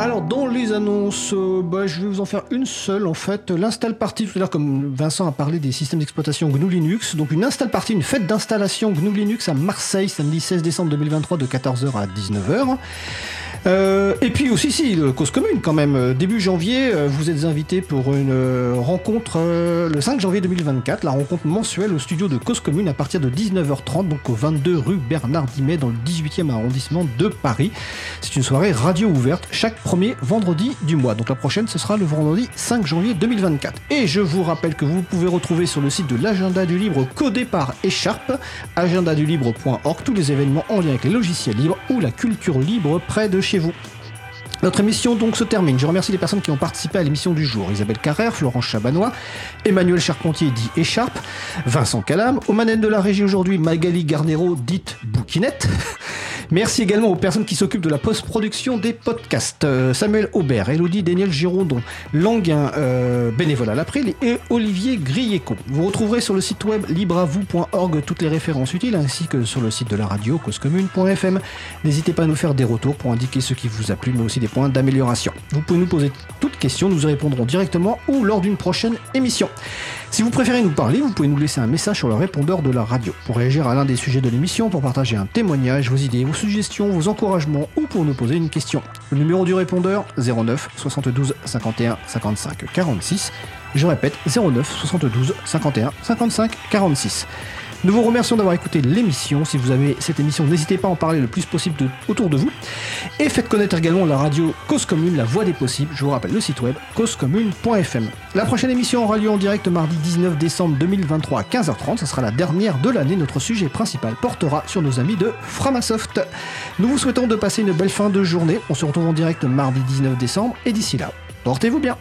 Alors dans les annonces, euh, bah, je vais vous en faire une seule en fait. L'install party, tout à l'heure comme Vincent a parlé des systèmes d'exploitation GNU Linux, donc une install party, une fête d'installation GNU Linux à Marseille samedi 16 décembre 2023 de 14h à 19h. Euh, et puis aussi, si, cause commune quand même. Euh, début janvier, euh, vous êtes invité pour une rencontre le 5 janvier 2024, la rencontre mensuelle au studio de cause commune à partir de 19h30, donc au 22 rue Bernard Dimet dans le 18e arrondissement de Paris. C'est une soirée radio ouverte chaque premier vendredi du mois. Donc la prochaine, ce sera le vendredi 5 janvier 2024. Et je vous rappelle que vous pouvez retrouver sur le site de l'agenda du libre codé par Echarp, agendadulibre.org, tous les événements en lien avec les logiciels libres ou la culture libre près de chez Notre émission donc se termine. Je remercie les personnes qui ont participé à l'émission du jour. Isabelle Carrère, Florence Chabanois, Emmanuel Charpentier dit Écharpe, Vincent Calam, aux manettes de la régie aujourd'hui Magali Garnero dite Bouquinette. Merci également aux personnes qui s'occupent de la post-production des podcasts. Euh, Samuel Aubert, Elodie Daniel Girondon, Languin, euh, bénévole à l'April et Olivier Grieco. Vous retrouverez sur le site web libreavou.org toutes les références utiles ainsi que sur le site de la radio causecommune.fm. N'hésitez pas à nous faire des retours pour indiquer ce qui vous a plu mais aussi des points d'amélioration. Vous pouvez nous poser toutes questions, nous y répondrons directement ou lors d'une prochaine émission. Si vous préférez nous parler, vous pouvez nous laisser un message sur le répondeur de la radio. Pour réagir à l'un des sujets de l'émission, pour partager un témoignage, vos idées, vos suggestions, vos encouragements ou pour nous poser une question. Le numéro du répondeur 09 72 51 55 46. Je répète 09 72 51 55 46. Nous vous remercions d'avoir écouté l'émission. Si vous avez cette émission, n'hésitez pas à en parler le plus possible autour de vous. Et faites connaître également la radio Cause Commune, la voix des possibles. Je vous rappelle le site web causecommune.fm. La prochaine émission aura lieu en direct mardi 19 décembre 2023 à 15h30. Ce sera la dernière de l'année. Notre sujet principal portera sur nos amis de Framasoft. Nous vous souhaitons de passer une belle fin de journée. On se retrouve en direct mardi 19 décembre. Et d'ici là, portez-vous bien.